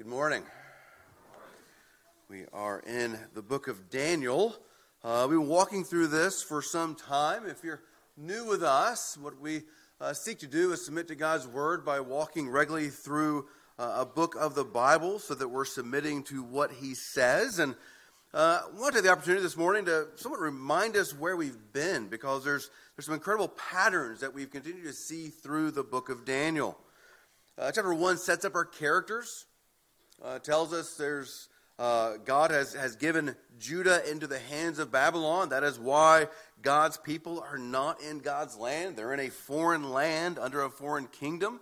Good morning. We are in the book of Daniel. Uh, we've been walking through this for some time. If you're new with us, what we uh, seek to do is submit to God's word by walking regularly through uh, a book of the Bible so that we're submitting to what he says. And uh, I want to take the opportunity this morning to somewhat remind us where we've been because there's, there's some incredible patterns that we've continued to see through the book of Daniel. Uh, chapter 1 sets up our characters uh, tells us there's uh, God has, has given Judah into the hands of Babylon. That is why God's people are not in God's land. They're in a foreign land under a foreign kingdom.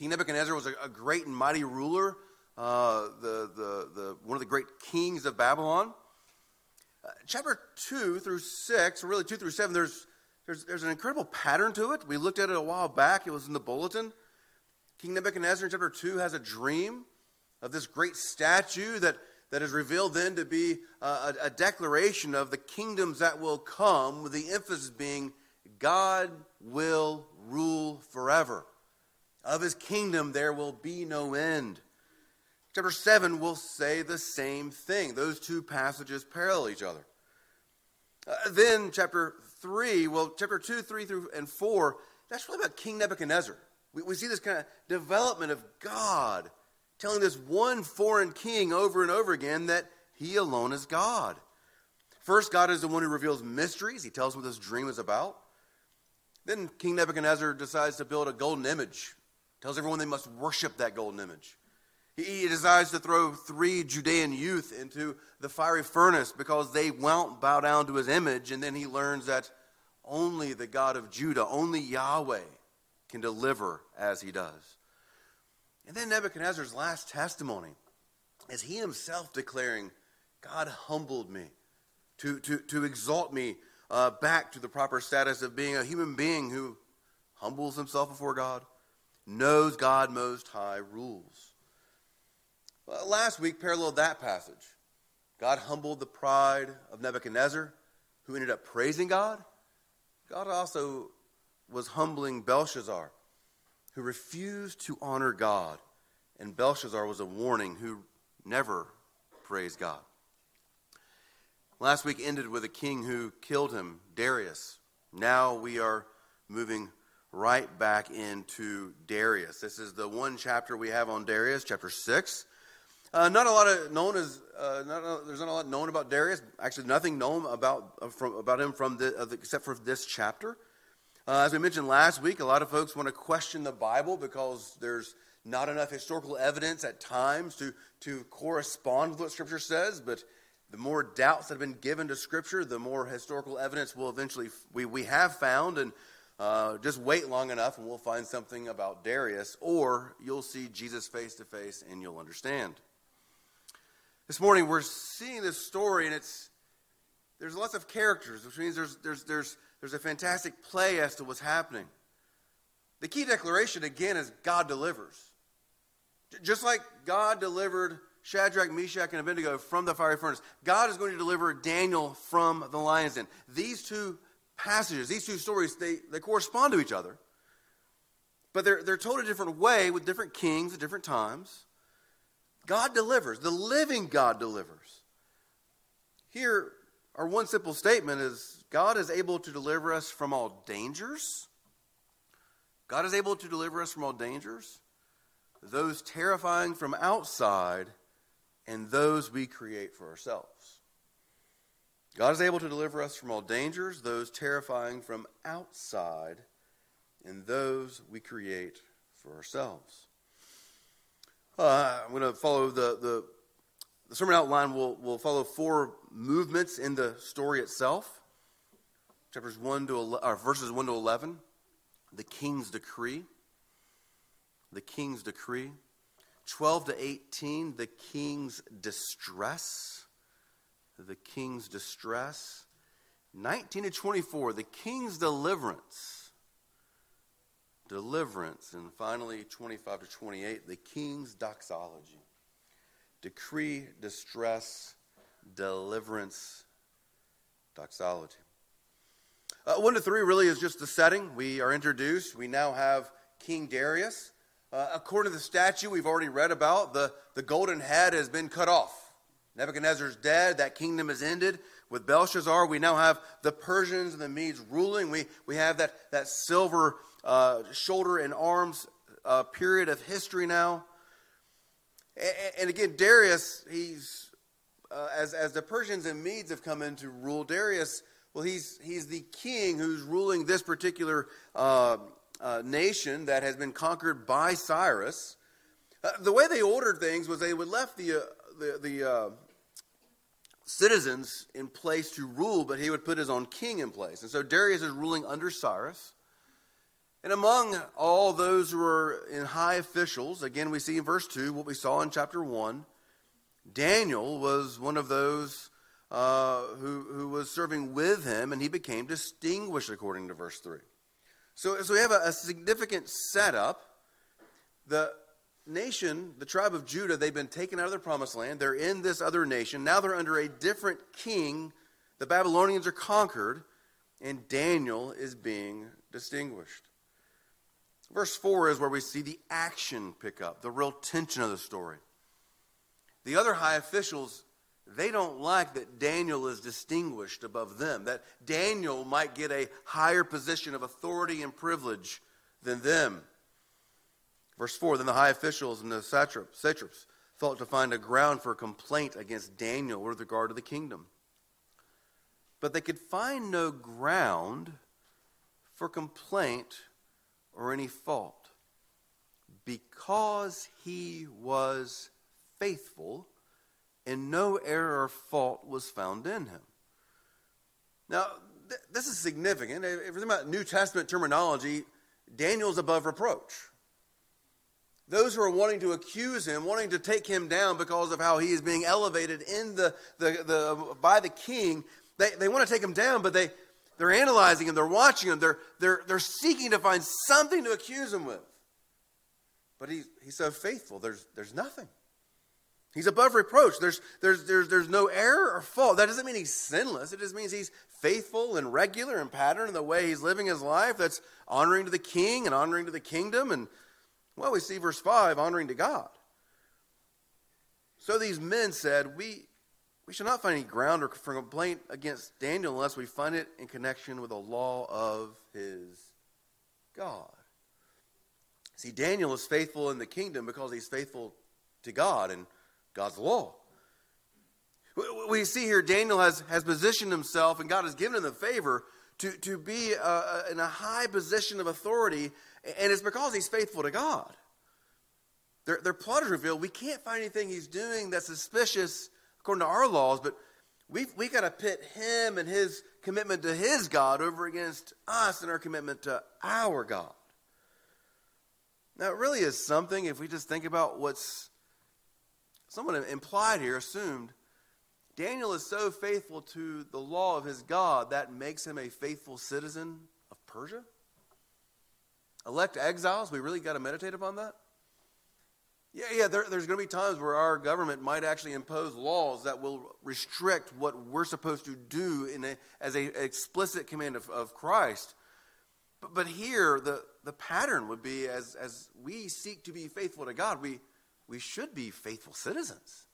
King Nebuchadnezzar was a, a great and mighty ruler, uh, the, the, the, one of the great kings of Babylon. Uh, chapter 2 through 6, or really 2 through 7, there's, there's, there's an incredible pattern to it. We looked at it a while back, it was in the bulletin. King Nebuchadnezzar in chapter 2 has a dream of this great statue that, that is revealed then to be a, a declaration of the kingdoms that will come, with the emphasis being God will rule forever. Of his kingdom there will be no end. Chapter 7 will say the same thing. Those two passages parallel each other. Uh, then, chapter 3, well, chapter 2, 3 through and 4, that's really about King Nebuchadnezzar. We, we see this kind of development of God telling this one foreign king over and over again that he alone is God. First, God is the one who reveals mysteries. He tells what this dream is about. Then King Nebuchadnezzar decides to build a golden image, tells everyone they must worship that golden image. He decides to throw three Judean youth into the fiery furnace because they won't bow down to his image. And then he learns that only the God of Judah, only Yahweh, can deliver as he does. And then Nebuchadnezzar's last testimony is he himself declaring, God humbled me to, to, to exalt me uh, back to the proper status of being a human being who humbles himself before God, knows God Most High rules. Well, last week paralleled that passage. God humbled the pride of Nebuchadnezzar, who ended up praising God. God also was humbling Belshazzar who refused to honor God, and Belshazzar was a warning who never praised God. Last week ended with a king who killed him, Darius. Now we are moving right back into Darius. This is the one chapter we have on Darius, chapter 6. Uh, not a lot of known as uh, not a, there's not a lot known about Darius. Actually, nothing known about uh, from, about him from the, uh, except for this chapter. Uh, as we mentioned last week, a lot of folks want to question the Bible because there's not enough historical evidence at times to, to correspond with what Scripture says. But the more doubts that have been given to Scripture, the more historical evidence we'll eventually we, we have found. And uh, just wait long enough, and we'll find something about Darius, or you'll see Jesus face to face, and you'll understand. This morning, we're seeing this story, and it's there's lots of characters, which means there's there's there's there's a fantastic play as to what's happening. The key declaration, again, is God delivers. Just like God delivered Shadrach, Meshach, and Abednego from the fiery furnace, God is going to deliver Daniel from the lion's den. These two passages, these two stories, they, they correspond to each other, but they're, they're told a different way with different kings at different times. God delivers. The living God delivers. Here, our one simple statement is God is able to deliver us from all dangers. God is able to deliver us from all dangers, those terrifying from outside, and those we create for ourselves. God is able to deliver us from all dangers, those terrifying from outside, and those we create for ourselves. Uh, I'm going to follow the, the, the sermon outline. We'll, we'll follow four movements in the story itself chapters 1 to 11, or verses 1 to 11, the king's decree. The king's decree. 12 to 18, the king's distress. The king's distress. 19 to 24, the king's deliverance. Deliverance. And finally, 25 to 28, the king's doxology. Decree, distress, deliverance, doxology. Uh, one to three really is just the setting. We are introduced. We now have King Darius. Uh, according to the statue we've already read about, the, the golden head has been cut off. Nebuchadnezzar's dead, that kingdom is ended. With Belshazzar, we now have the Persians and the Medes ruling. We, we have that, that silver uh, shoulder and arms uh, period of history now. And, and again, Darius, he's, uh, as, as the Persians and Medes have come in to rule, Darius, well, he's, he's the king who's ruling this particular uh, uh, nation that has been conquered by Cyrus. Uh, the way they ordered things was they would left the, the, the citizens in place to rule, but he would put his own king in place. And so Darius is ruling under Cyrus. And among all those who were in high officials, again, we see in verse 2 what we saw in chapter 1. Daniel was one of those uh, who, who was serving with him, and he became distinguished according to verse 3. So, so we have a, a significant setup. The nation, the tribe of Judah, they've been taken out of their promised land. They're in this other nation. Now they're under a different king. The Babylonians are conquered, and Daniel is being distinguished. Verse 4 is where we see the action pick up, the real tension of the story. The other high officials, they don't like that Daniel is distinguished above them, that Daniel might get a higher position of authority and privilege than them. Verse 4 Then the high officials and the satraps, satraps thought to find a ground for complaint against Daniel with regard to the kingdom. But they could find no ground for complaint or any fault because he was faithful and no error or fault was found in him. Now, th- this is significant. If you think about New Testament terminology, Daniel's above reproach. Those who are wanting to accuse him, wanting to take him down because of how he is being elevated in the, the, the, by the king, they, they want to take him down, but they, they're analyzing him, they're watching him, they're, they're, they're seeking to find something to accuse him with. But he, he's so faithful, there's, there's nothing. He's above reproach. There's, there's, there's, there's no error or fault. That doesn't mean he's sinless. It just means he's faithful and regular and pattern in the way he's living his life that's honoring to the king and honoring to the kingdom and well, we see verse 5 honoring to God. So these men said, We, we shall not find any ground or for complaint against Daniel unless we find it in connection with the law of his God. See, Daniel is faithful in the kingdom because he's faithful to God and God's law. We see here Daniel has, has positioned himself, and God has given him the favor to, to be uh, in a high position of authority and it's because he's faithful to God. Their, their plot is revealed. We can't find anything he's doing that's suspicious according to our laws, but we've, we got to pit him and his commitment to his God over against us and our commitment to our God. Now, it really is something if we just think about what's someone implied here, assumed. Daniel is so faithful to the law of his God that makes him a faithful citizen of Persia? elect exiles, we really got to meditate upon that? Yeah, yeah, there, there's going to be times where our government might actually impose laws that will restrict what we're supposed to do in a, as an explicit command of, of Christ. But, but here, the, the pattern would be as, as we seek to be faithful to God, we, we should be faithful citizens.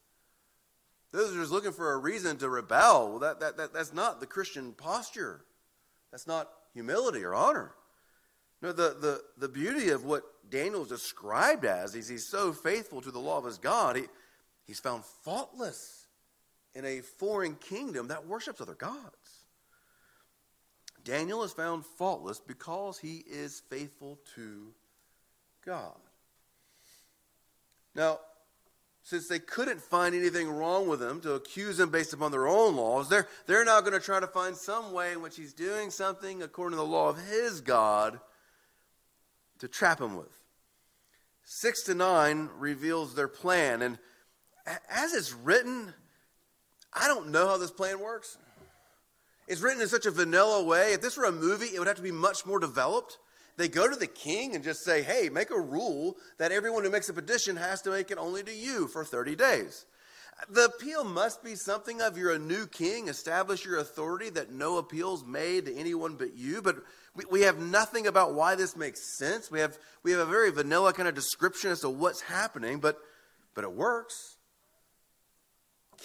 Those are just looking for a reason to rebel. Well, that, that, that, that's not the Christian posture. That's not humility or honor. No, the, the, the beauty of what Daniel is described as is he's so faithful to the law of his God, he, he's found faultless in a foreign kingdom that worships other gods. Daniel is found faultless because he is faithful to God. Now, since they couldn't find anything wrong with him to accuse him based upon their own laws, they're, they're now going to try to find some way in which he's doing something according to the law of his God to trap him with. Six to nine reveals their plan. And as it's written, I don't know how this plan works. It's written in such a vanilla way. If this were a movie, it would have to be much more developed. They go to the king and just say, hey, make a rule that everyone who makes a petition has to make it only to you for 30 days. The appeal must be something of you're a new king, establish your authority, that no appeals made to anyone but you. But we, we have nothing about why this makes sense. We have, we have a very vanilla kind of description as to what's happening, but, but it works.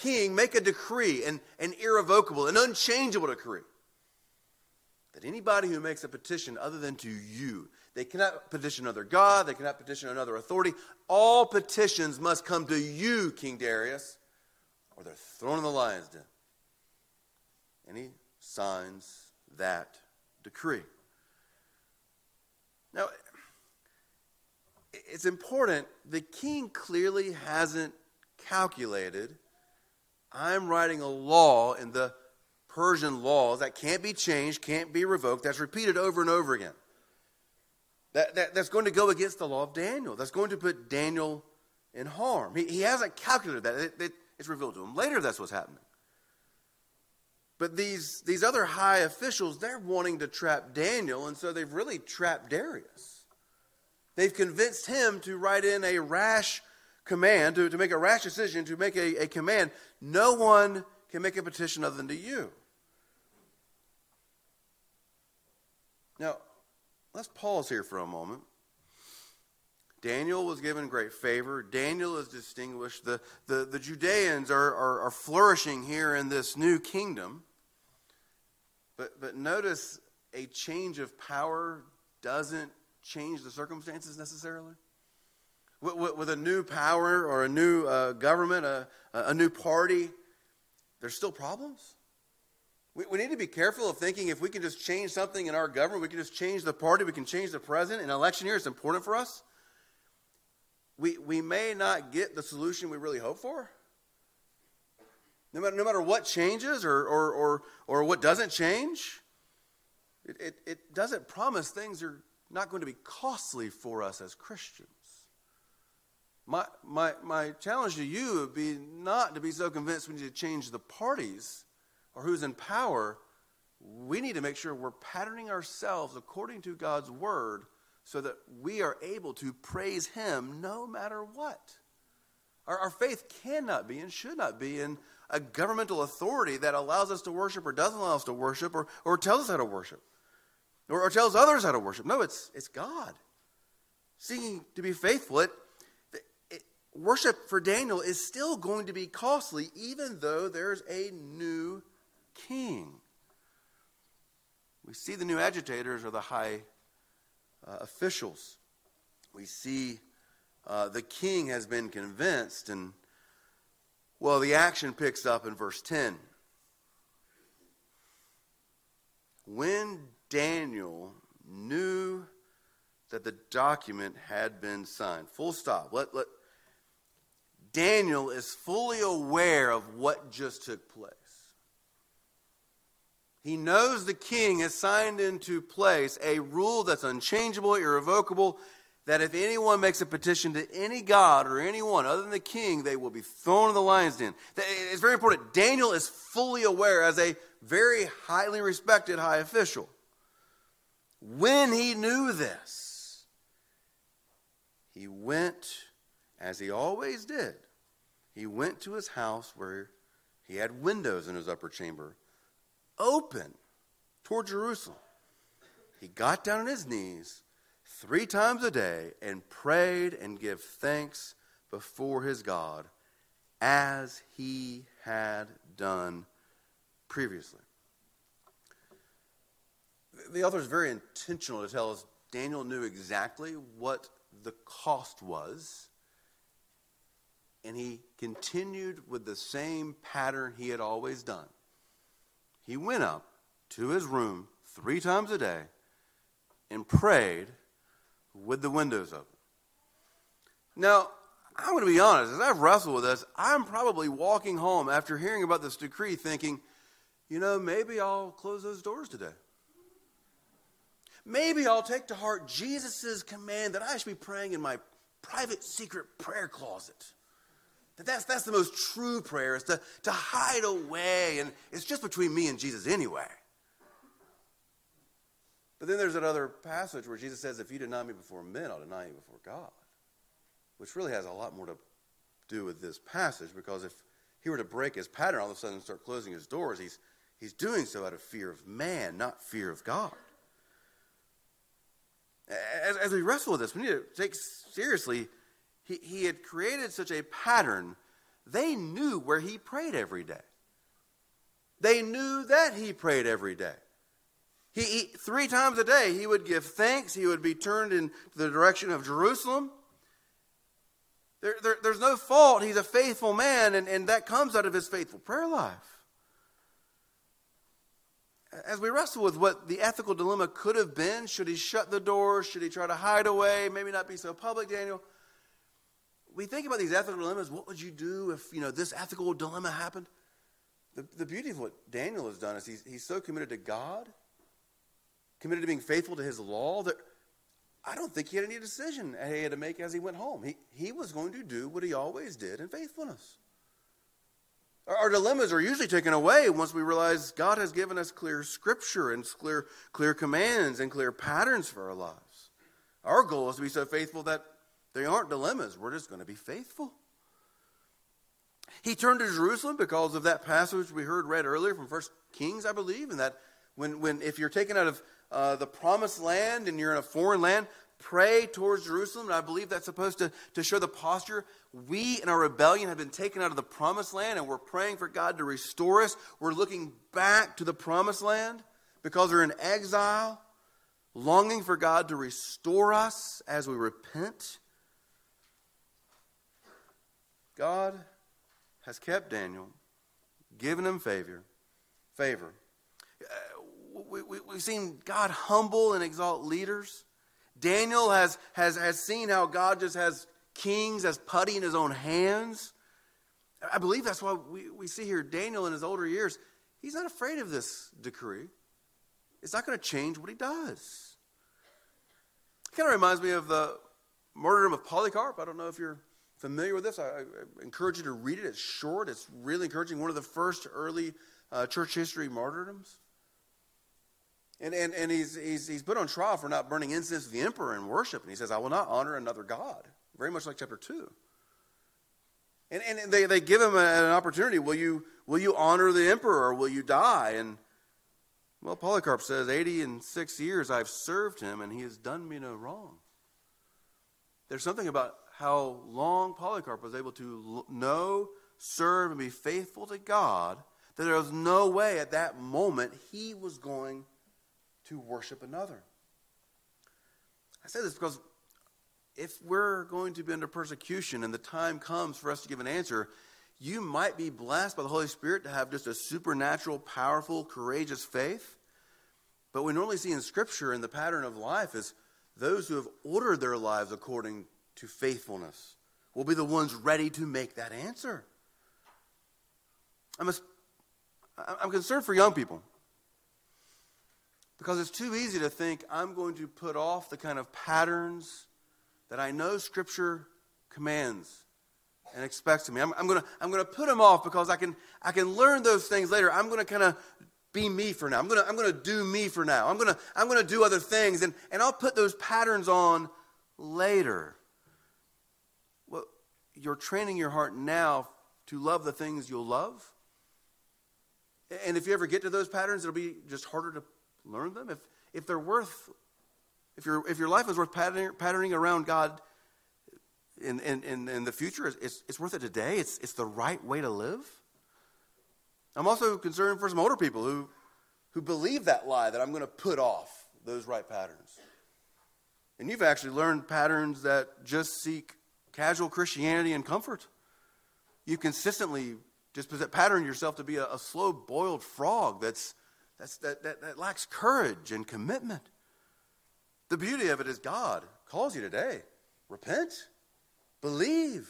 King, make a decree, an, an irrevocable, an unchangeable decree, that anybody who makes a petition other than to you, they cannot petition another God, they cannot petition another authority. All petitions must come to you, King Darius, or they're thrown in the lion's den. And he signs that decree. Now, it's important. The king clearly hasn't calculated. I'm writing a law in the Persian laws that can't be changed, can't be revoked. That's repeated over and over again. That, that, that's going to go against the law of Daniel. That's going to put Daniel in harm. He, he hasn't calculated that. It, it, it's revealed to him later that's what's happening. But these, these other high officials, they're wanting to trap Daniel, and so they've really trapped Darius. They've convinced him to write in a rash command, to, to make a rash decision, to make a, a command. No one can make a petition other than to you. Now, let's pause here for a moment. Daniel was given great favor. Daniel is distinguished. The, the, the Judeans are, are, are flourishing here in this new kingdom. But, but notice a change of power doesn't change the circumstances necessarily. With, with, with a new power or a new uh, government, a, a new party, there's still problems. We, we need to be careful of thinking if we can just change something in our government, we can just change the party, we can change the president. An election year, is important for us. We, we may not get the solution we really hope for. No matter, no matter what changes or, or, or, or what doesn't change, it, it, it doesn't promise things are not going to be costly for us as Christians. My, my, my challenge to you would be not to be so convinced we need to change the parties or who's in power. We need to make sure we're patterning ourselves according to God's word so that we are able to praise Him no matter what. Our, our faith cannot be and should not be in a governmental authority that allows us to worship or doesn't allow us to worship or, or tells us how to worship or, or tells others how to worship. No, it's, it's God. Seeking to be faithful, it, it, worship for Daniel is still going to be costly, even though there's a new king. We see the new agitators are the high uh, officials. We see uh, the king has been convinced, and well, the action picks up in verse 10. When Daniel knew that the document had been signed, full stop. Let, let, Daniel is fully aware of what just took place. He knows the king has signed into place a rule that's unchangeable, irrevocable, that if anyone makes a petition to any god or anyone other than the king, they will be thrown in the lion's den. It's very important. Daniel is fully aware as a very highly respected high official. When he knew this, he went, as he always did, he went to his house where he had windows in his upper chamber open toward Jerusalem. He got down on his knees three times a day and prayed and gave thanks before his God as he had done previously. The author is very intentional to tell us Daniel knew exactly what the cost was, and he continued with the same pattern he had always done he went up to his room three times a day and prayed with the windows open. Now, I'm going to be honest, as I've wrestled with this, I'm probably walking home after hearing about this decree thinking, you know, maybe I'll close those doors today. Maybe I'll take to heart Jesus' command that I should be praying in my private secret prayer closet. That that's, that's the most true prayer, is to, to hide away, and it's just between me and Jesus anyway. But then there's that other passage where Jesus says, If you deny me before men, I'll deny you before God. Which really has a lot more to do with this passage, because if, he were to break his pattern, all of a sudden and start closing his doors, he's, he's doing so out of fear of man, not fear of God. As, as we wrestle with this, we need to take seriously, he, he had created such a pattern, they knew where he prayed every day. They knew that he prayed every day. He, he, three times a day, he would give thanks. He would be turned in the direction of Jerusalem. There, there, there's no fault. He's a faithful man, and, and that comes out of his faithful prayer life. As we wrestle with what the ethical dilemma could have been, should he shut the door? Should he try to hide away? Maybe not be so public, Daniel. We think about these ethical dilemmas. What would you do if you know this ethical dilemma happened? The, the beauty of what Daniel has done is he's, he's so committed to God, committed to being faithful to his law, that I don't think he had any decision he had to make as he went home. He, he was going to do what he always did in faithfulness. Our, our dilemmas are usually taken away once we realize God has given us clear scripture and clear, clear commands and clear patterns for our lives. Our goal is to be so faithful that they aren't dilemmas. We're just going to be faithful. He turned to Jerusalem because of that passage we heard read earlier from First Kings, I believe, and that when, when if you're taken out of uh, the promised land and you're in a foreign land, pray towards Jerusalem. And I believe that's supposed to, to show the posture. We in our rebellion have been taken out of the promised land and we're praying for God to restore us. We're looking back to the promised land because we're in exile, longing for God to restore us as we repent. God has kept Daniel, given him favor. Favor. Uh, we, we, we've seen God humble and exalt leaders. Daniel has, has, has seen how God just has kings as putty in his own hands. I believe that's why we, we see here Daniel in his older years, he's not afraid of this decree. It's not going to change what he does. It kind of reminds me of the martyrdom of Polycarp. I don't know if you're familiar with this, I, I, encourage you to read it. It's short, it's really encouraging. One of the first early uh, church history martyrdoms. And, and, and he's, he's, he's put on trial for not burning incense to the emperor in worship. And he says, I will not honor another God. Very much like chapter 2. And, and they, they give him an opportunity. Will you, will you honor the emperor or will you die? And, well, Polycarp says, 80 and six years I've served him and he has done me no wrong. There's something about how long Polycarp was able to know, serve, and be faithful to God, that there was no way at that moment he was going to worship another. I say this because if we're going to be under persecution and the time comes for us to give an answer, you might be blessed by the Holy Spirit to have just a supernatural, powerful, courageous faith. But we normally see in Scripture, in the pattern of life, is those who have ordered their lives according to faithfulness will be the ones ready to make that answer. I'm, a, I'm concerned for young people because it's too easy to think I'm going to put off the kind of patterns that I know Scripture commands and expects of me. I'm, I'm going to I'm to put them off because I can, I can learn those things later. I'm going to kind of be me for now. I'm going to, I'm to do me for now. I'm going to, I'm to do other things, and, and I'll put those patterns on later you're training your heart now to love the things you'll love. And if you ever get to those patterns, it'll be just harder to learn them. If, if they're worth, if, your if your life is worth patterning, patterning around God in, in, in, in the future, it's, it's worth it today. It's, it's the right way to live. I'm also concerned for some older people who, who believe that lie that I'm going to put off those right patterns. And you've actually learned patterns that just seek casual Christianity and comfort. You consistently just pattern yourself to be a, a slow boiled frog that's, that's, that, that, that lacks courage and commitment. The beauty of it is God calls you today. Repent, believe,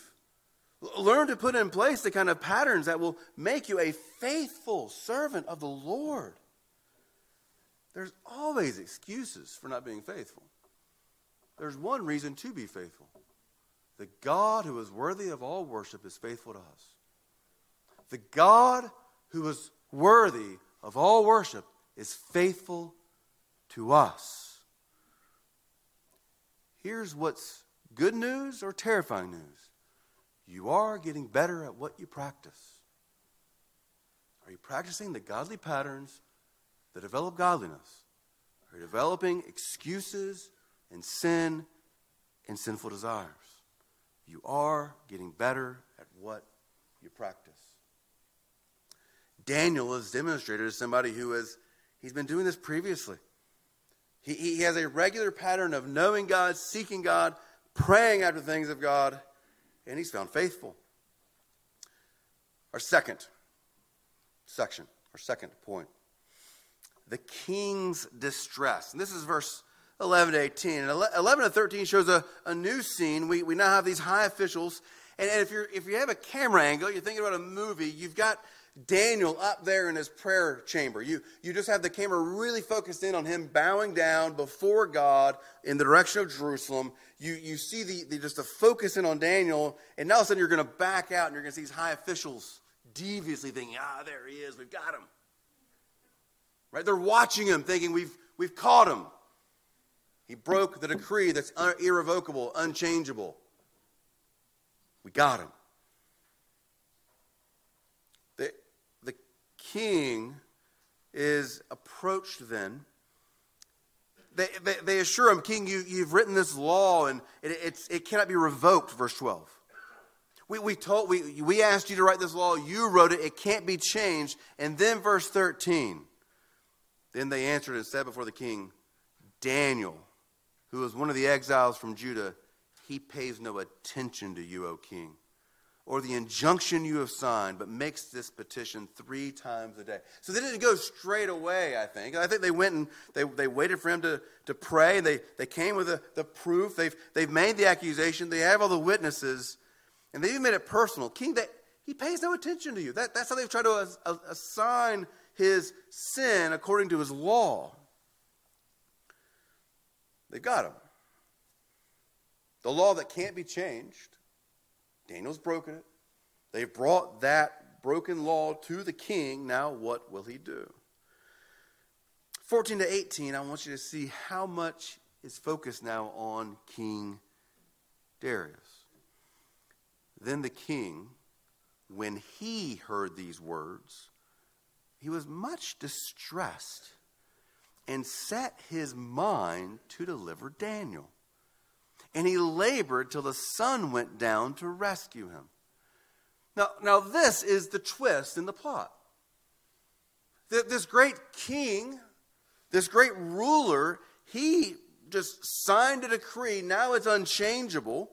learn to put in place the kind of patterns that will make you a faithful servant of the Lord. There's always excuses for not being faithful. There's one reason to be faithful the God who is worthy of all worship is faithful to us. The God who is worthy of all worship is faithful to us. Here's what's good news or terrifying news you are getting better at what you practice. Are you practicing the godly patterns that develop godliness? Are you developing excuses and sin and sinful desires? You are getting better at what you practice. Daniel is demonstrated as somebody who has he's been doing this previously. He, he has a regular pattern of knowing God, seeking God, praying after things of God, and he's found faithful. Our second section, our second point the king's distress. And this is verse 11 to 18. And 11 to 13 shows a, a new scene. We, we now have these high officials. And, and if, you're, if you have a camera angle, you're thinking about a movie, you've got Daniel up there in his prayer chamber. You, you just have the camera really focused in on him bowing down before God in the direction of Jerusalem. You, you see the, the just the focus in on Daniel, and now all of a sudden you're going to back out and you're going to see these high officials deviously thinking, ah, there he is, we've got him. Right? They're watching him thinking, we've, we've caught him. He broke the decree that's irrevocable, unchangeable. We got him. The, the king is approached then, they, they, they assure him, King, you, you've written this law and it, it cannot be revoked, verse 12. We, we, told, we, we asked you to write this law, you wrote it, it can't be changed. And then verse 13, then they answered and said before the king, Daniel, who was one of the exiles from Judah, he pays no attention to you, O king or the injunction you have signed, but makes this petition three times a day. So they didn't go straight away, I think. I think they went and they, they waited for him to, to pray. They, they came with the, the proof. They've, they've made the accusation. They have all the witnesses. And they even made it personal. King, they, he pays no attention to you. That, that's how they've tried to assign his sin according to his law. They've got him. The law that can't be changed Daniel's broken it. They've brought that broken law to the king. Now, what will he do? 14 to 18, I want you to see how much is focused now on King Darius. Then the king, when he heard these words, he was much distressed and set his mind to deliver Daniel and he labored till the sun went down to rescue him. Now, now this is the twist in the plot. This great king, this great ruler, he just signed a decree. Now it's unchangeable.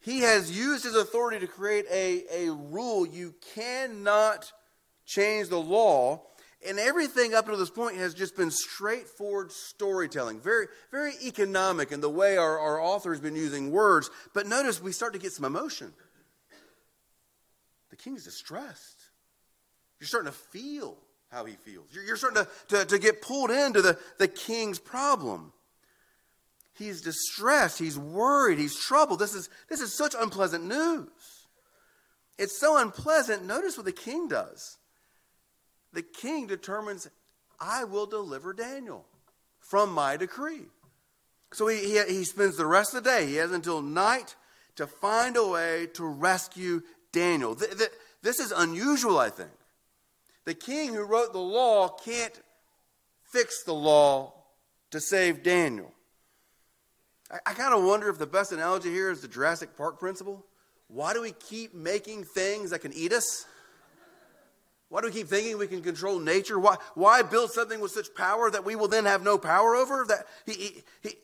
He has used his authority to create a, a rule. You cannot change the law. And everything up to this point has just been straightforward storytelling, very, very economic in the way our, our author has been using words. But notice we start to get some emotion. The king is distressed. You're starting to feel how he feels. You're, you're starting to, to, to get pulled into the, the king's problem. He's distressed. He's worried. He's troubled. This is, this is such unpleasant news. It's so unpleasant. Notice what the king does the king determines, I will deliver Daniel from my decree. So he, he, he, spends the rest of the day, he has until night to find a way to rescue Daniel. Th- th- this is unusual, I think. The king who wrote the law can't fix the law to save Daniel. I, I kind of wonder if the best analogy here is the Jurassic Park principle. Why do we keep making things that can eat us? Why do we keep thinking we can control nature? Why, why build something with such power that we will then have no power over? That he, he, he,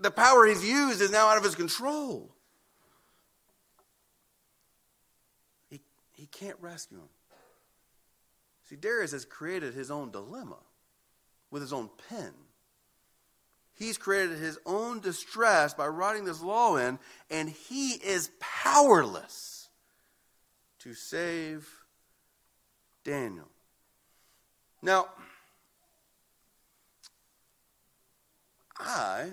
the power he's used is now out of his control. He, he can't rescue him. See, Darius has created his own dilemma with his own pen. He's created his own distress by writing this law in, and he is powerless to save Daniel. Now, I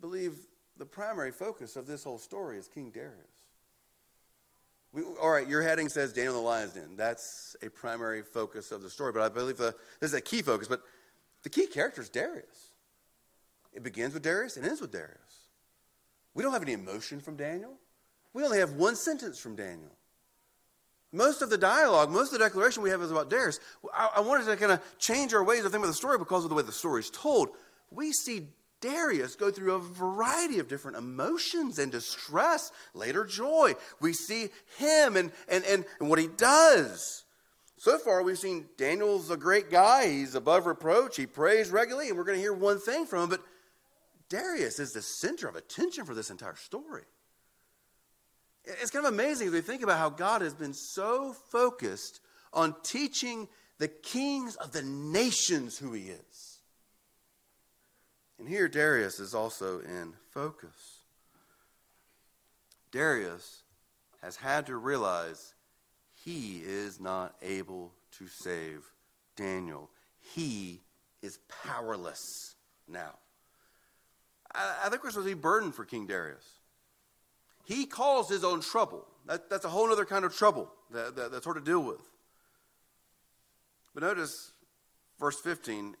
believe the primary focus of this whole story is King Darius. We, all right, your heading says Daniel the Lion's Den. That's a primary focus of the story, but I believe the, this is a key focus. But the key character is Darius. It begins with Darius and ends with Darius. We don't have any emotion from Daniel. We only have one sentence from Daniel. Most of the dialogue, most of the declaration we have is about Darius. I, I wanted to kind of change our ways of thinking about the story because of the way the story is told. We see Darius go through a variety of different emotions and distress, later joy. We see him and, and, and, and what he does. So far, we've seen Daniel's a great guy. He's above reproach. He prays regularly, and we're going to hear one thing from him. But Darius is the center of attention for this entire story. It's kind of amazing if we think about how God has been so focused on teaching the kings of the nations who he is. And here, Darius is also in focus. Darius has had to realize he is not able to save Daniel. He is powerless now. I, I think we're supposed to be burdened for King Darius. He caused his own trouble. That, that's a whole other kind of trouble that, that, that's hard to deal with. But notice verse 15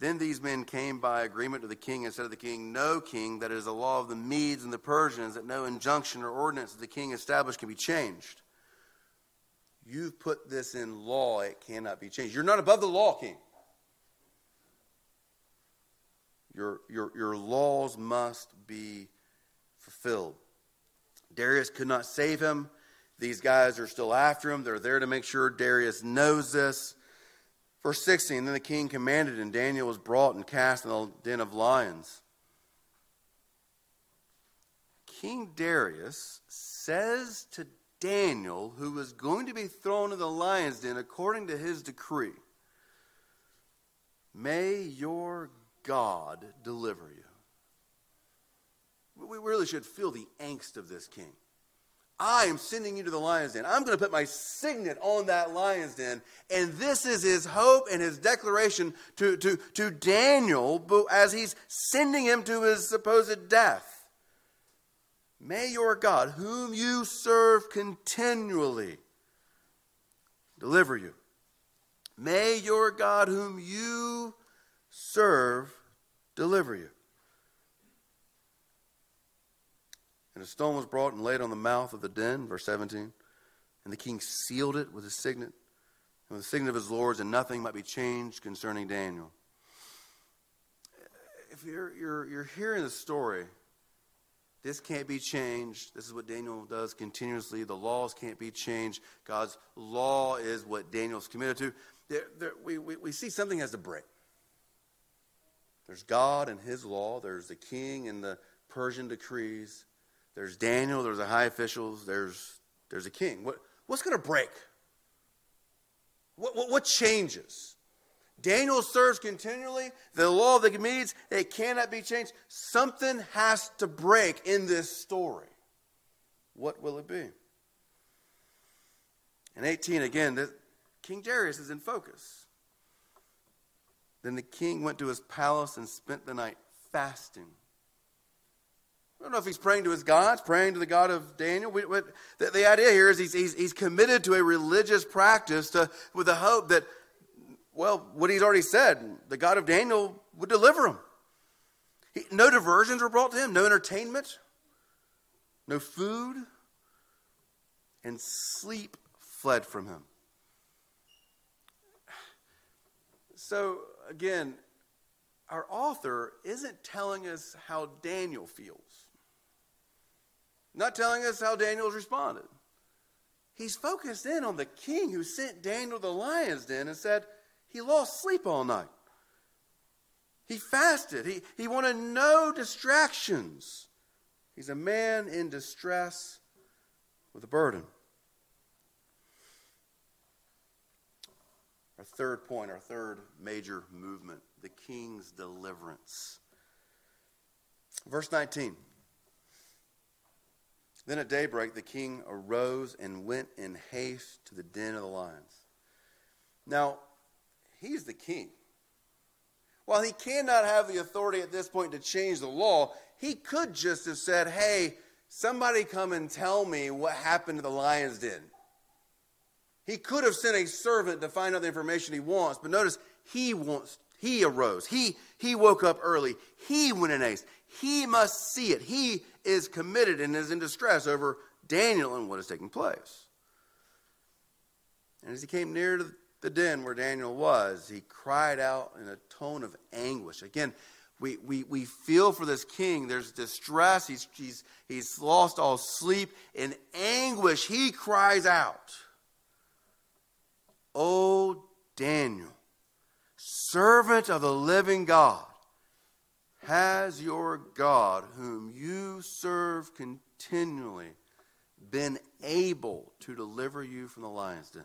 then these men came by agreement to the king and said to the king, No, king, that is a law of the Medes and the Persians that no injunction or ordinance that the king established can be changed. You've put this in law, it cannot be changed. You're not above the law, king. Your, your, your laws must be fulfilled. Darius could not save him. These guys are still after him. They're there to make sure Darius knows this. Verse 16 Then the king commanded, and Daniel was brought and cast in the den of lions. King Darius says to Daniel, who was going to be thrown in the lion's den according to his decree, May your God deliver you. We really should feel the angst of this king. I am sending you to the lion's den. I'm going to put my signet on that lion's den. And this is his hope and his declaration to, to, to Daniel as he's sending him to his supposed death. May your God, whom you serve continually, deliver you. May your God, whom you serve, deliver you. And a stone was brought and laid on the mouth of the den, verse 17. And the king sealed it with his signet and with the signet of his lords, and nothing might be changed concerning Daniel. If you're, you're, you're hearing the story, this can't be changed. This is what Daniel does continuously. The laws can't be changed. God's law is what Daniel's committed to. There, there, we, we, we see something has to break. There's God and his law, there's the king and the Persian decrees. There's Daniel, there's the high officials, there's, there's a king. What, what's going to break? What, what, what, changes? Daniel serves continually. The law of the Medes, it cannot be changed. Something has to break in this story. What will it be? In 18, again, the, King Darius is in focus. Then the king went to his palace and spent the night fasting I don't know if he's praying to his gods, praying to the God of Daniel. We, we, the, the, idea here is he's, he's, he's committed to a religious practice to, with the hope that, well, what he's already said, the God of Daniel would deliver him. He, no diversions were brought to him, no entertainment, no food, and sleep fled from him. So, again, our author isn't telling us how Daniel feels not telling us how Daniel's responded. He's focused in on the king who sent Daniel to the lion's den and said he lost sleep all night. He fasted. He, he wanted no distractions. He's a man in distress with a burden. Our third point, our third major movement, the king's deliverance. Verse 19. Then at daybreak, the king arose and went in haste to the den of the lions. Now, he's the king. While he cannot have the authority at this point to change the law, he could just have said, Hey, somebody come and tell me what happened to the lion's den. He could have sent a servant to find out the information he wants, but notice he wants he arose. He he woke up early. He went in haste. He must see it. He is committed and is in distress over Daniel and what is taking place. And as he came near to the den where Daniel was, he cried out in a tone of anguish. Again, we, we, we feel for this king. There's distress. He's, he's, he's lost all sleep. In anguish, he cries out, O Daniel, servant of the living God, has your God, whom you serve continually, been able to deliver you from the lion's den?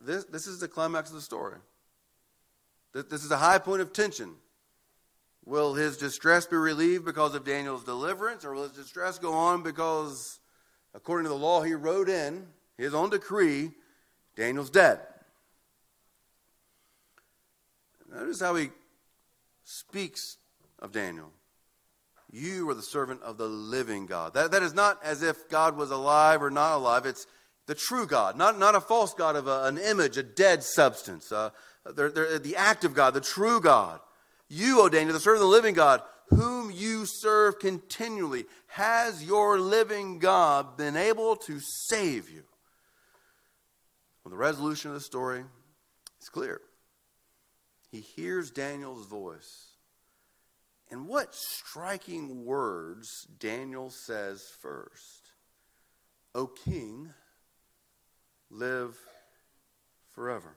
This, this is the climax of the story. This is a high point of tension. Will his distress be relieved because of Daniel's deliverance, or will his distress go on because, according to the law he wrote in, his own decree, Daniel's dead? Notice how he speaks of Daniel. You are the servant of the living God. That, that is not as if God was alive or not alive. It's the true God, not, not a false God of a, an image, a dead substance. Uh, they're, they're the active God, the true God. You, O Daniel, the servant of the living God, whom you serve continually, has your living God been able to save you? Well, the resolution of the story is clear. He hears Daniel's voice. And what striking words Daniel says first. O king, live forever.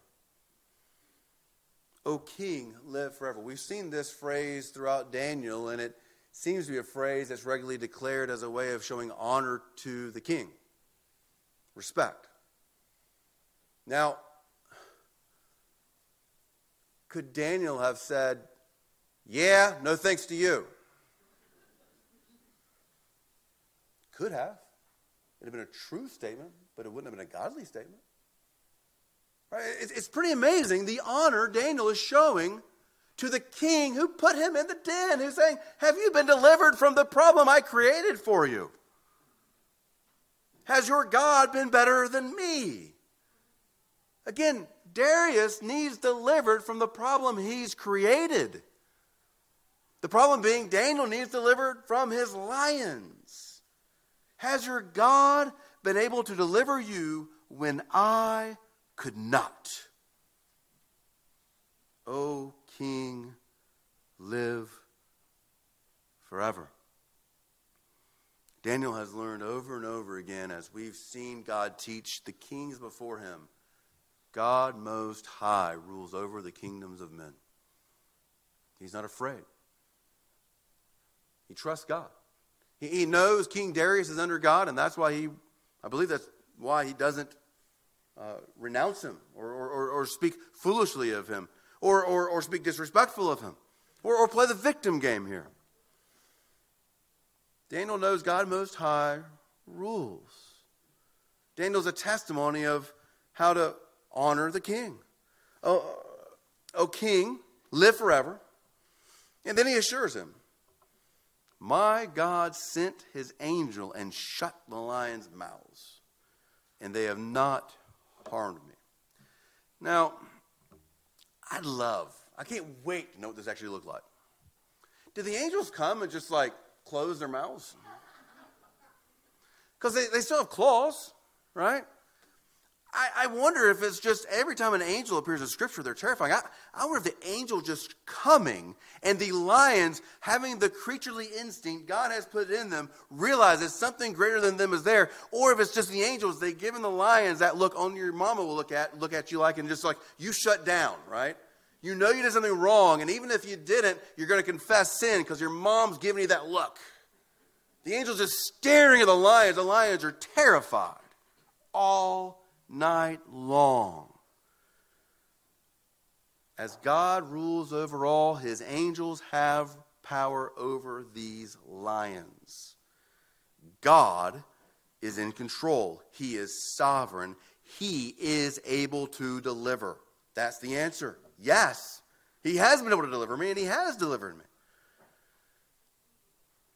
O king, live forever. We've seen this phrase throughout Daniel, and it seems to be a phrase that's regularly declared as a way of showing honor to the king, respect. Now, could Daniel have said, Yeah, no thanks to you? Could have. It'd have been a true statement, but it wouldn't have been a godly statement. Right? It's pretty amazing the honor Daniel is showing to the king who put him in the den, who's saying, Have you been delivered from the problem I created for you? Has your God been better than me? Again, Darius needs delivered from the problem he's created. The problem being, Daniel needs delivered from his lions. Has your God been able to deliver you when I could not. O King, live forever. Daniel has learned over and over again, as we've seen God teach the kings before him, God Most High rules over the kingdoms of men. He's not afraid. He trusts God. He, he knows King Darius is under God, and that's why he, I believe that's why he doesn't uh, renounce him or, or, or, speak foolishly of him or, or, or speak disrespectful of him or, or play the victim game here. Daniel knows God Most High rules. Daniel's a testimony of how to honor the king. Oh, oh, oh, king, live forever. And then he assures him, My God sent his angel and shut the lions' mouths, and they have not harmed me. Now, I love, I can't wait to know what this actually looked like. Did the angels come and just like close their mouths? Because they, they still have claws, right? I, I, wonder if it's just every time an angel appears in Scripture, they're terrifying. I, I wonder if the angel just coming and the lions having the creaturely instinct God has put in them realizes something greater than them is there, or if it's just the angels, they given the lions that look only your mama will look at look at you like and just like you shut down, right? You know you did something wrong, and even if you didn't, you're going to confess sin because your mom's giving you that look. The angel's just staring at the lions. The lions are terrified. All night long. As God rules over all, his angels have power over these lions. God is in control, he is sovereign, he is able to deliver. That's the answer. Yes, he has been able to deliver me, and he has delivered me.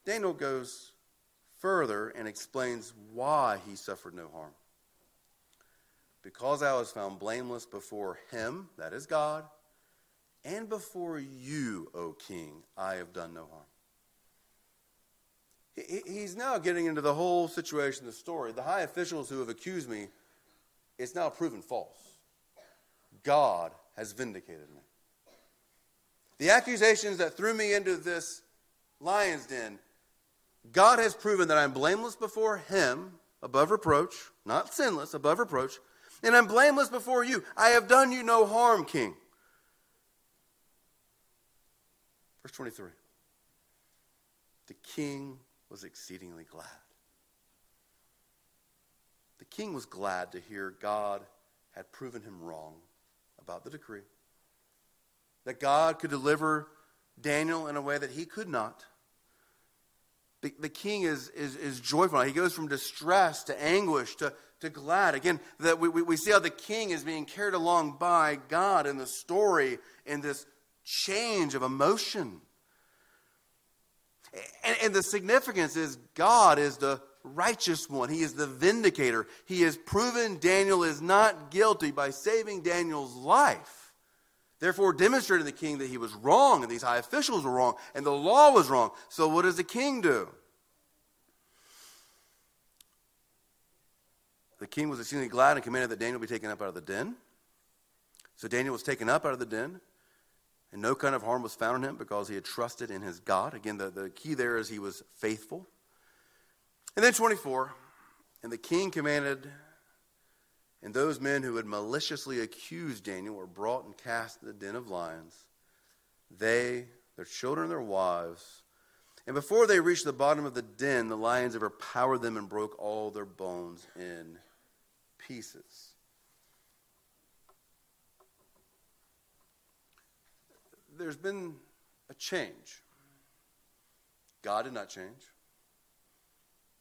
Daniel goes further and explains why he suffered no harm. Because I was found blameless before him, that is God, and before you, O king, I have done no harm. He's now getting into the whole situation, the story. The high officials who have accused me it's now proven false. God has vindicated me. The accusations that threw me into this lion's den, God has proven that I'm blameless before Him, above reproach, not sinless, above reproach, and I'm blameless before you. I have done you no harm, King. Verse 23. The king was exceedingly glad. The king was glad to hear God had proven him wrong about the decree, that God could deliver Daniel in a way that he could not. The, the king is, is, is joyful. He goes from distress to anguish to, to glad. Again, that we, we, we see how the king is being carried along by God in the story in this change of emotion. And, and the significance is God is the righteous one. He is the vindicator. He has proven Daniel is not guilty by saving Daniel's life. Therefore, demonstrating the king that he was wrong and these high officials were wrong and the law was wrong. So, what does the king do? The king was exceedingly glad and commanded that Daniel be taken up out of the den. So, Daniel was taken up out of the den. And no kind of harm was found in him because he had trusted in his God. Again, the, the key there is he was faithful. And then 24, and the king commanded, and those men who had maliciously accused Daniel were brought and cast in the den of lions. They, their children, their wives. And before they reached the bottom of the den, the lions overpowered them and broke all their bones in pieces. there's been a change. God did not change.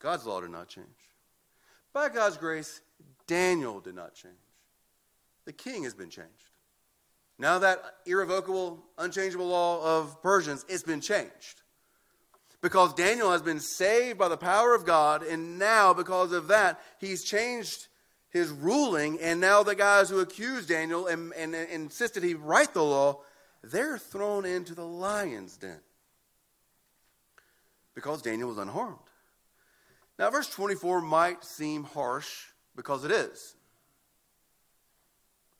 God's law did not change. By God's grace, Daniel did not change. The king has been changed. Now that irrevocable, unchangeable law of Persians, it's been changed. Because Daniel has been saved by the power of God, and now because of that, he's changed his ruling, and now the guys who accused Daniel and, and, and insisted he write the law, they're thrown into the lion's den because Daniel was unharmed. Now, verse 24 might seem harsh because it is.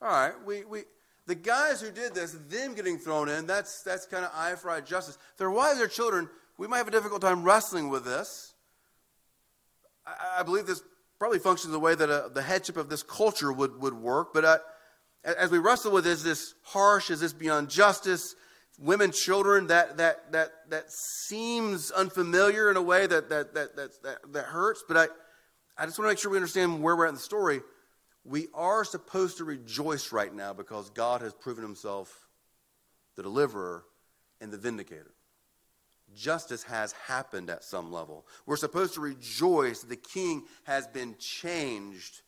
All right, we, we, the guys who did this, them getting thrown in, that's, that's kind of eye for eye justice. Their wives, their children, we might have a difficult time wrestling with this. I, I believe this probably functions the way that a, the headship of this culture would, would work, but uh, I, as we wrestle with is this harsh, is this beyond justice? Women, children, that, that, that, that seems unfamiliar in a way that, that, that, that, that, that hurts. But I, I just want to make sure we understand where we're at in the story. We are supposed to rejoice right now because God has proven himself the deliverer and the vindicator. Justice has happened at some level. We're supposed to rejoice the king has been changed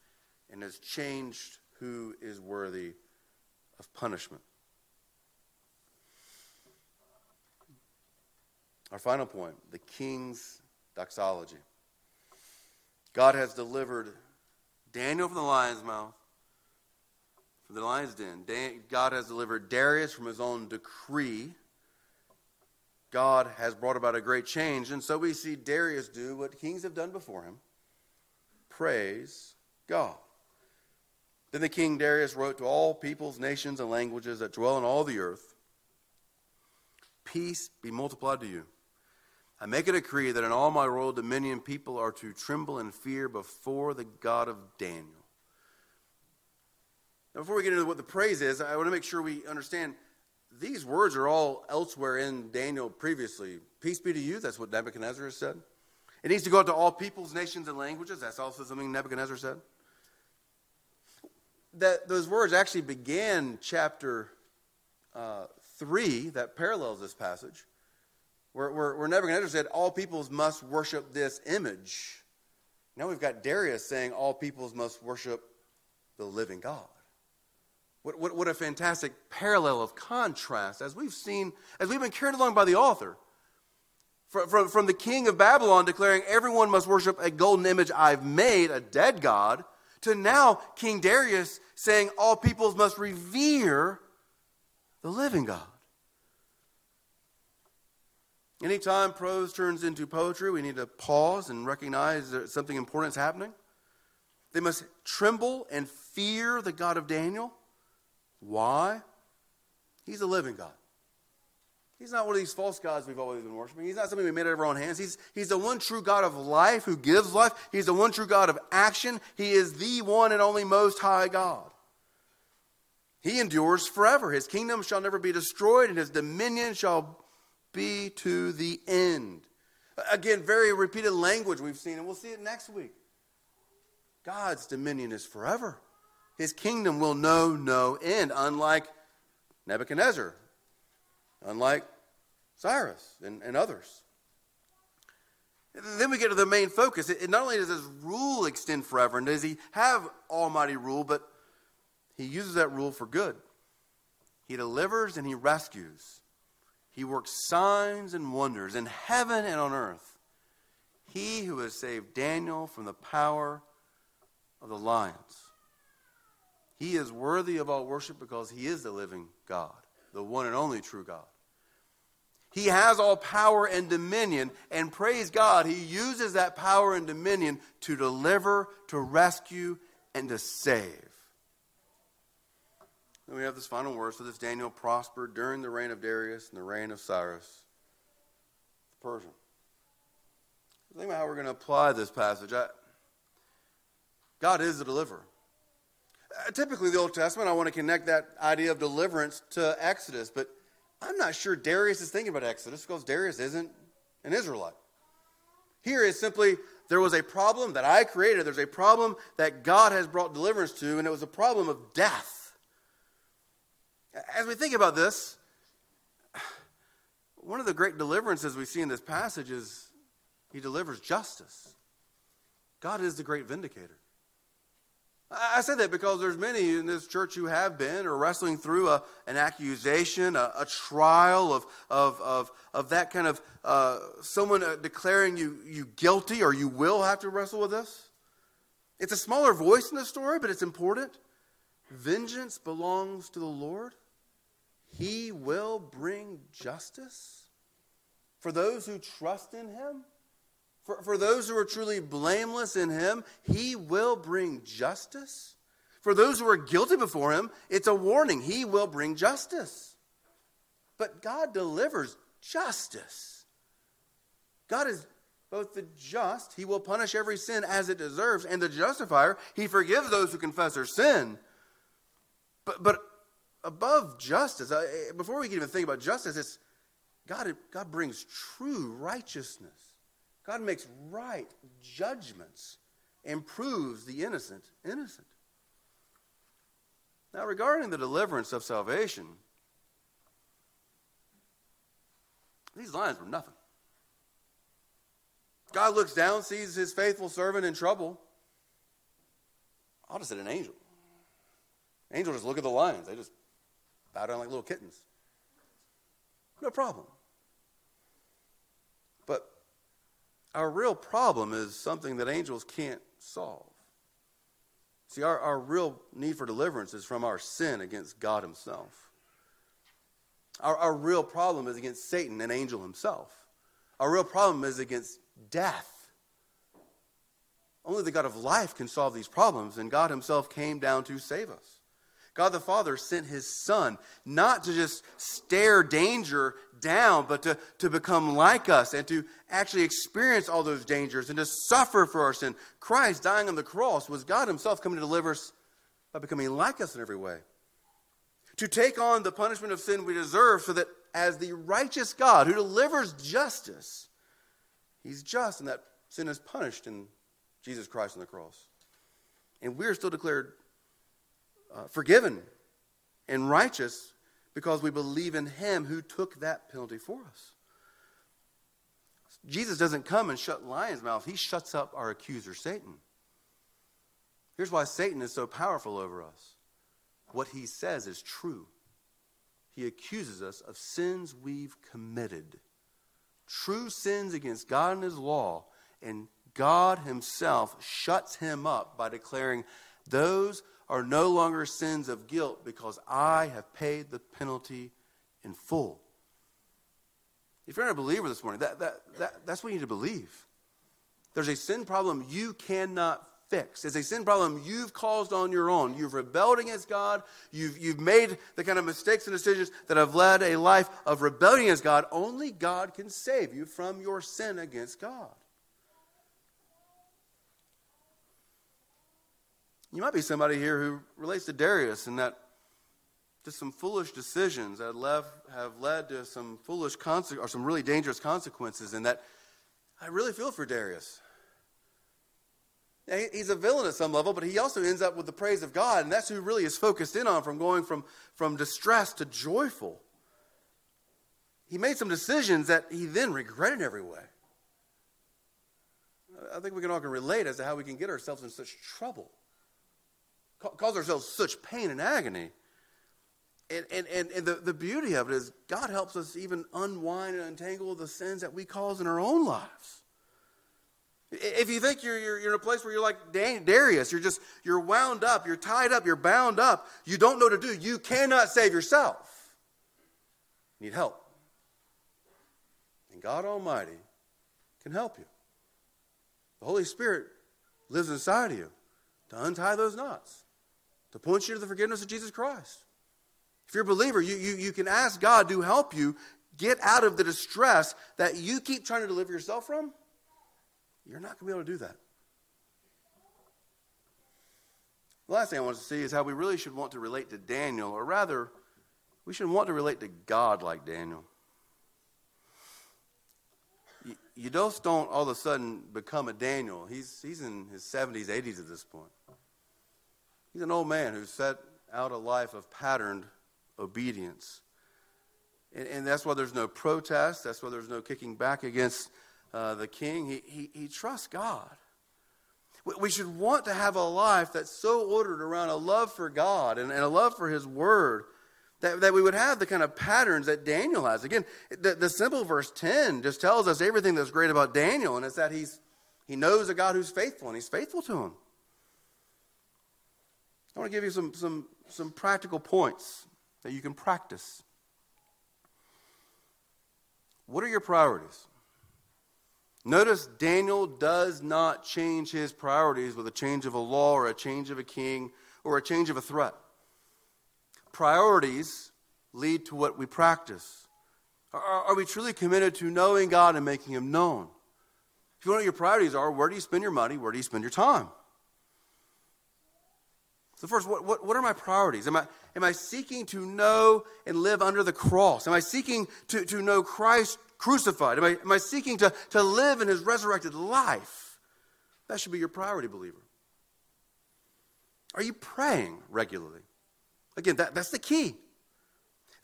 and has changed who is worthy of punishment. Our final point the king's doxology. God has delivered Daniel from the lion's mouth, from the lion's den. God has delivered Darius from his own decree. God has brought about a great change. And so we see Darius do what kings have done before him praise God. Then the king Darius wrote to all peoples, nations, and languages that dwell in all the earth Peace be multiplied to you. I make a decree that in all my royal dominion people are to tremble and fear before the God of Daniel. Now, before we get into what the praise is, I want to make sure we understand these words are all elsewhere in Daniel previously. Peace be to you, that's what Nebuchadnezzar has said. It needs to go out to all peoples, nations, and languages. That's also something Nebuchadnezzar said that those words actually began chapter uh, 3 that parallels this passage, where, where, where Nebuchadnezzar said, All peoples must worship this image. Now we've got Darius saying, All peoples must worship the living God. What, what, what a fantastic parallel of contrast as we've seen, as we've been carried along by the author. From, from, from the king of Babylon declaring, Everyone must worship a golden image I've made, a dead God to now King Darius saying all peoples must revere the living God. Anytime prose turns into poetry, we need to pause and recognize that something important is happening. They must tremble and fear the God of Daniel. Why? He's a living God. He's not one of these false gods we've always been worshiping. He's not something we made out of our own hands. He's, he's the one true God of life who gives life. He's the one true God of action. He is the one and only Most High God. He endures forever. His kingdom shall never be destroyed, and his dominion shall be to the end. Again, very repeated language we've seen, and we'll see it next week. God's dominion is forever. His kingdom will know no end, unlike Nebuchadnezzar, unlike Cyrus and, and others. Then we get to the main focus. It, not only does his rule extend forever, and does he have almighty rule, but he uses that rule for good. He delivers and he rescues. He works signs and wonders in heaven and on earth. He who has saved Daniel from the power of the lions. He is worthy of all worship because he is the living God, the one and only true God. He has all power and dominion, and praise God, he uses that power and dominion to deliver, to rescue, and to save. And we have this final word. So this Daniel prospered during the reign of Darius and the reign of Cyrus, the Persian. Think about how we're going to apply this passage. I, God is the deliverer. Uh, typically, the Old Testament, I want to connect that idea of deliverance to Exodus, but I'm not sure Darius is thinking about Exodus because Darius isn't an Israelite. Here is simply there was a problem that I created, there's a problem that God has brought deliverance to, and it was a problem of death. As we think about this, one of the great deliverances we see in this passage is he delivers justice. God is the great vindicator. I say that because there's many in this church who have been or wrestling through a, an accusation, a, a trial of, of, of, of, that kind of uh, someone uh, declaring you, you guilty or you will have to wrestle with this. It's a smaller voice in the story, but it's important. Vengeance belongs to the Lord. He will bring justice for those who trust in Him. For, for those who are truly blameless in Him, He will bring justice. For those who are guilty before Him, it's a warning. He will bring justice. But God delivers justice. God is both the just, He will punish every sin as it deserves, and the justifier, He forgives those who confess their sin. But, but above justice, eh, before we can even think about justice, it's God, God brings true righteousness. God makes right judgments and proves the innocent innocent. Now, regarding the deliverance of salvation, these lines were nothing. God looks down, sees his faithful servant in trouble. I'll just say an angel. Angel just look at the lions. They just bow down like little kittens. No problem. But our real problem is something that angels can't solve. See, our, our real need for deliverance is from our sin against God Himself. Our, our real problem is against Satan, an angel himself. Our real problem is against death. Only the God of life can solve these problems, and God Himself came down to save us. God the Father sent his Son not to just stare danger down, but to, to become like us and to actually experience all those dangers and to suffer for our sin. Christ dying on the cross was God himself coming to deliver us by becoming like us in every way. To take on the punishment of sin we deserve so that as the righteous God who delivers justice, he's just and that sin is punished in Jesus Christ on the cross. And we're still declared uh, forgiven and righteous because we believe in him who took that penalty for us. Jesus doesn't come and shut lions' mouth, he shuts up our accuser, Satan. Here's why Satan is so powerful over us what he says is true. He accuses us of sins we've committed, true sins against God and his law, and God himself shuts him up by declaring those are no longer sins of guilt because I have paid the penalty in full. If you're not a believer this morning, that, that, that, that's what you need to believe. There's a sin problem you cannot fix. It's a sin problem you've caused on your own. You've rebelled against God. You've, you've made the kind of mistakes and decisions that have led a life of rebellion against God. Only God can save you from your sin against God. You might be somebody here who relates to Darius and that just some foolish decisions that have led to some foolish conse- or some really dangerous consequences, and that I really feel for Darius. He's a villain at some level, but he also ends up with the praise of God, and that's who really is focused in on from going from, from distress to joyful. He made some decisions that he then regretted every way. I think we can all can relate as to how we can get ourselves in such trouble, cause ourselves such pain and agony. And, and, and, and the, the beauty of it is God helps us even unwind and untangle the sins that we cause in our own lives. If you think you're, you're, you're, in a place where you're like Darius, you're just, you're wound up, you're tied up, you're bound up, you don't know what to do, you cannot save yourself. You need help. And God Almighty can help you. The Holy Spirit lives inside of you to untie those knots, to point you to the forgiveness of Jesus Christ. If you're a believer, you, you, you can ask God to help you get out of the distress that you keep trying to deliver yourself from you're not going to be able to do that. The last thing I want to see is how we really should want to relate to Daniel, or rather, we should want to relate to God like Daniel. You, you just don't all of a sudden become a Daniel. He's, he's in his 70s, 80s at this point. He's an old man who set out a life of patterned obedience. And, and that's why there's no protest. That's why there's no kicking back against uh, the king, he, he, he trusts God. We, we should want to have a life that's so ordered around a love for God and, and a love for his word that, that we would have the kind of patterns that Daniel has. Again, the, the simple verse 10 just tells us everything that's great about Daniel, and it's that he's, he knows a God who's faithful, and he's faithful to him. I want to give you some, some, some practical points that you can practice. What are your priorities? Notice Daniel does not change his priorities with a change of a law or a change of a king or a change of a threat. Priorities lead to what we practice. Are, are, we truly committed to knowing God and making Him known? If you want know what your priorities are, where do you spend your money? Where do you spend your time? So, first, what, what, what are my priorities? Am I, am I seeking to know and live under the cross? Am I seeking to, to know Christ crucified? Am I, am I seeking to, to live in his resurrected life? That should be your priority, believer. Are you praying regularly? Again, that, that's the key.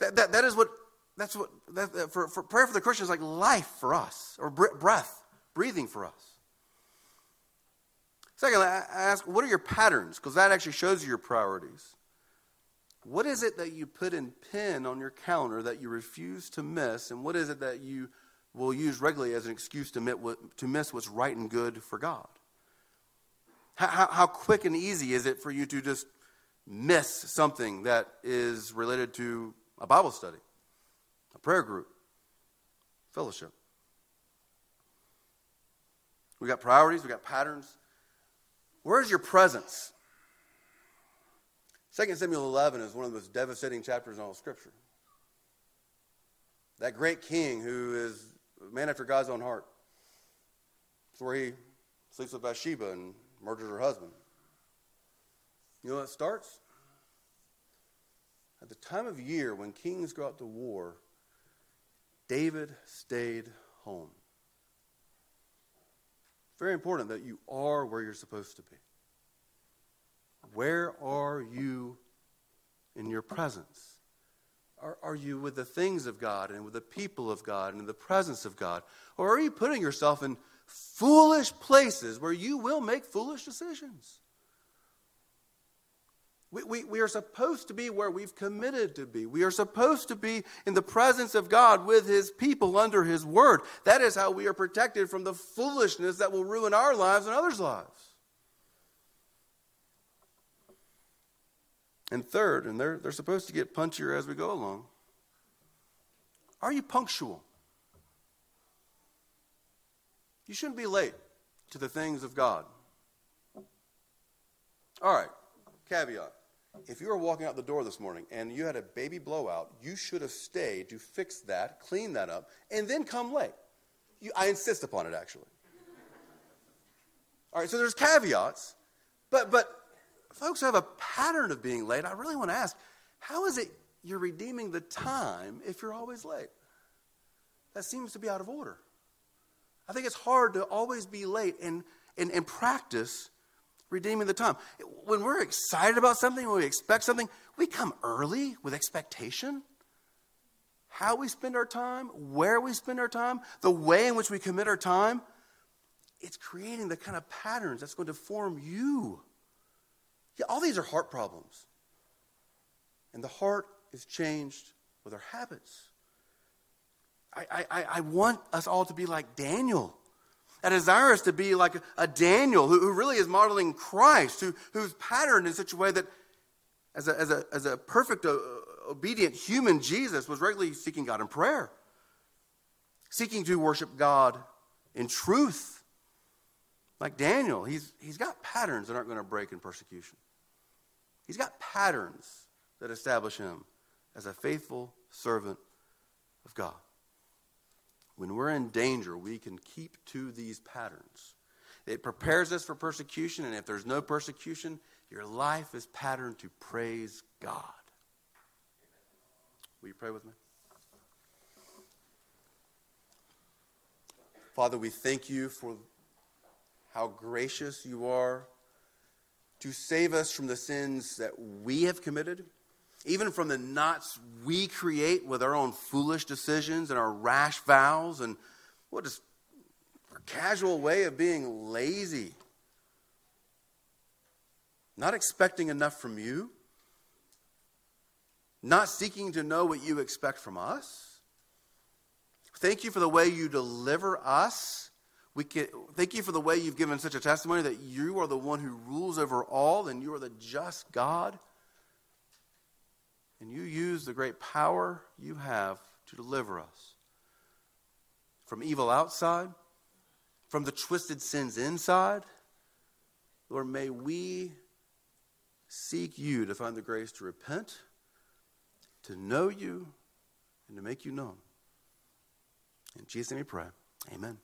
That, that, that is what, that's what, that, for, for prayer for the Christian is like life for us, or breath, breathing for us. Secondly, I ask, what are your patterns? Because that actually shows you your priorities. What is it that you put in pen on your calendar that you refuse to miss? And what is it that you will use regularly as an excuse to miss what's right and good for God? How, how quick and easy is it for you to just miss something that is related to a Bible study, a prayer group, fellowship? We got priorities, we got patterns. Where's your presence? 2 Samuel 11 is one of the most devastating chapters in all Scripture. That great king who is a man after God's own heart. It's where he sleeps with Bathsheba and murders her husband. You know how it starts? At the time of year when kings go out to war, David stayed home. Very important that you are where you're supposed to be. Where are you in your presence? Are, are you with the things of God and with the people of God and in the presence of God? Or are you putting yourself in foolish places where you will make foolish decisions? We, we, we, are supposed to be where we've committed to be. We are supposed to be in the presence of God with His people under His word. That is how we are protected from the foolishness that will ruin our lives and others' lives. And third, and they're, they're supposed to get punchier as we go along, are you punctual? You shouldn't be late to the things of God. All right, caveat. If you were walking out the door this morning and you had a baby blowout, you should have stayed to fix that, clean that up, and then come late. You, I insist upon it, actually. All right, so there's caveats, but, but folks who have a pattern of being late. I really want to ask how is it you're redeeming the time if you're always late? That seems to be out of order. I think it's hard to always be late and, and, and practice redeeming the time. When we're excited about something, when we expect something, we come early with expectation. How we spend our time, where we spend our time, the way in which we commit our time, it's creating the kind of patterns that's going to form you. Yeah, all these are heart problems. And the heart is changed with our habits. I, I, I want us all to be like Daniel. I desire to be like a, Daniel who, who, really is modeling Christ, who, who's patterned in such a way that, as a, as a, as a perfect, uh, obedient human, Jesus was regularly seeking God in prayer, seeking to worship God in truth. Like Daniel, he's, he's got patterns that aren't going to break in persecution. He's got patterns that establish him as a faithful servant of God. When we're in danger, we can keep to these patterns. It prepares us for persecution, and if there's no persecution, your life is patterned to praise God. Will you pray with me? Father, we thank you for how gracious you are to save us from the sins that we have committed even from the knots we create with our own foolish decisions and our rash vows and what is our casual way of being lazy. Not expecting enough from you, not seeking to know what you expect from us. Thank you for the way you deliver us. We can, thank you for the way you've given such a testimony that you are the one who rules over all and you are the just God. And you use the great power you have to deliver us from evil outside, from the twisted sins inside. Lord, may we seek you to find the grace to repent, to know you, and to make you known. In Jesus' name we pray. Amen.